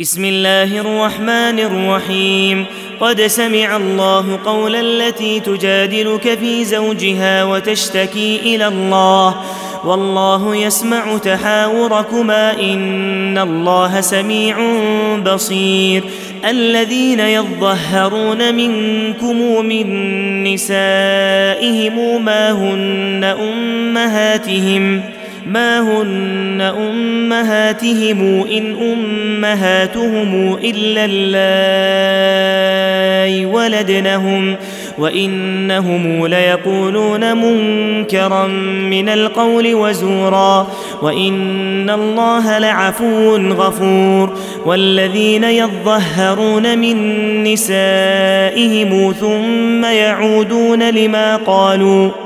بسم الله الرحمن الرحيم. قد سمع الله قول التي تجادلك في زوجها وتشتكي إلى الله. والله يسمع تحاوركما. إن الله سميع بصير. الذين يظهرون منكم من نسائهم ما هن أمهاتهم. ما هن أمهاتهم إن أمهاتهم إلا اللائي ولدنهم وإنهم ليقولون منكرا من القول وزورا وإن الله لعفو غفور والذين يظهرون من نسائهم ثم يعودون لما قالوا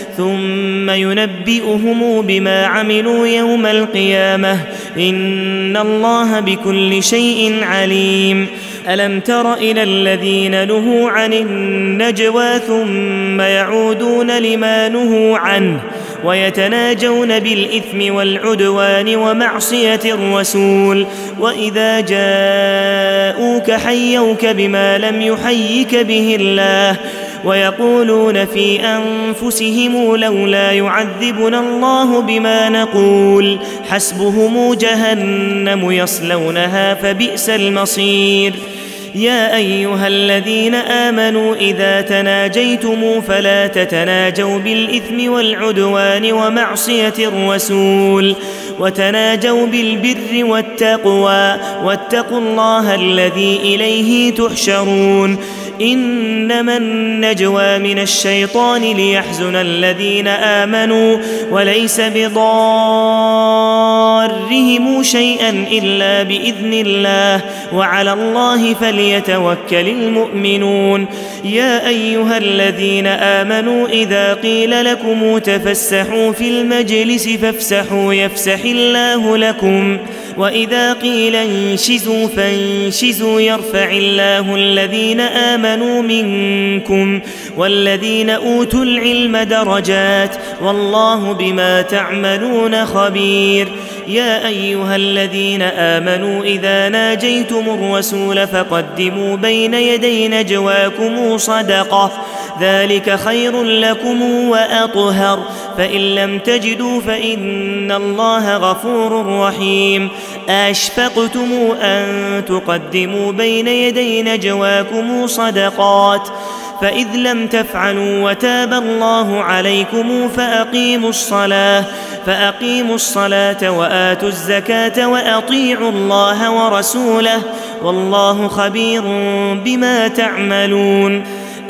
ثم ينبئهم بما عملوا يوم القيامة. إن الله بكل شيء عليم. ألم تر إلى الذين نهوا عن النجوى ثم يعودون لما نهوا عنه ويتناجون بالإثم والعدوان ومعصية الرسول. وإذا جاءوك حيوك بما لم يحيك به الله. ويقولون في أنفسهم لولا يعذبنا الله بما نقول حسبهم جهنم يصلونها فبئس المصير. يا أيها الذين آمنوا إذا تناجيتم فلا تتناجوا بالإثم والعدوان ومعصية الرسول وتناجوا بالبر والتقوى واتقوا الله الذي إليه تحشرون. إنما النجوى من الشيطان ليحزن الذين آمنوا وليس بضارهم شيئا إلا بإذن الله وعلى الله فليتوكل المؤمنون يا أيها الذين آمنوا إذا قيل لكم تفسحوا في المجلس فافسحوا يفسح الله لكم وإذا قيل انشزوا فانشزوا يرفع الله الذين آمنوا منكم والذين أوتوا العلم درجات والله بما تعملون خبير. يا أيها الذين آمنوا إذا ناجيتم الرسول فقدموا بين يدي نجواكم صدقة. ذلك خير لكم وأطهر. فإن لم تجدوا فإن الله غفور رحيم. أشفقتم أن تقدموا بين يدي نجواكم صدقات. فإذ لم تفعلوا وتاب الله عليكم فأقيموا الصلاة فأقيموا الصلاة وآتوا الزكاة وأطيعوا الله ورسوله. والله خبير بما تعملون.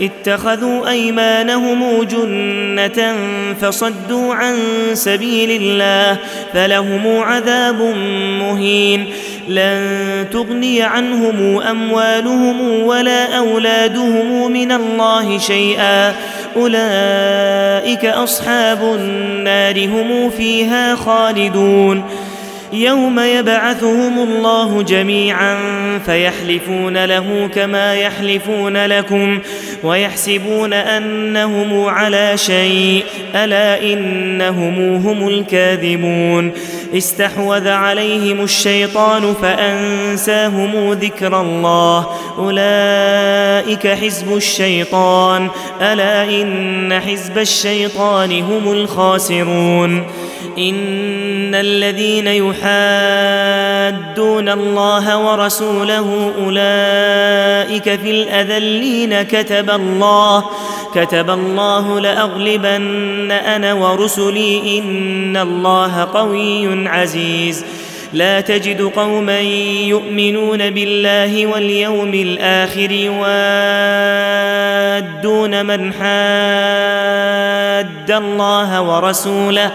اتخذوا أيمانهم جنة فصدوا عن سبيل الله فلهم عذاب مهين لن تغني عنهم أموالهم ولا أولادهم من الله شيئا أولئك أصحاب النار هم فيها خالدون يوم يبعثهم الله جميعا فيحلفون له كما يحلفون لكم ويحسبون أنهم على شيء ألا إنهم هم الكاذبون. استحوذ عليهم الشيطان فأنساهم ذكر الله. أولئك حزب الشيطان ألا إن حزب الشيطان هم الخاسرون. إن الذين يحادون الله ورسوله أولئك في الأذلين كتب الله كتب الله لأغلبن أنا ورسلي إن الله قوي عزيز. لا تجد قوما يؤمنون بالله واليوم الآخر يوادون من حاد الله ورسوله.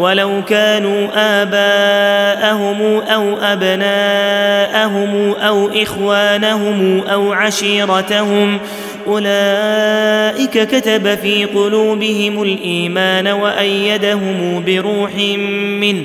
ولو كانوا آباءهم أو أبناءهم أو إخوانهم أو عشيرتهم أولئك كتب في قلوبهم الإيمان وأيدهم بروح منه.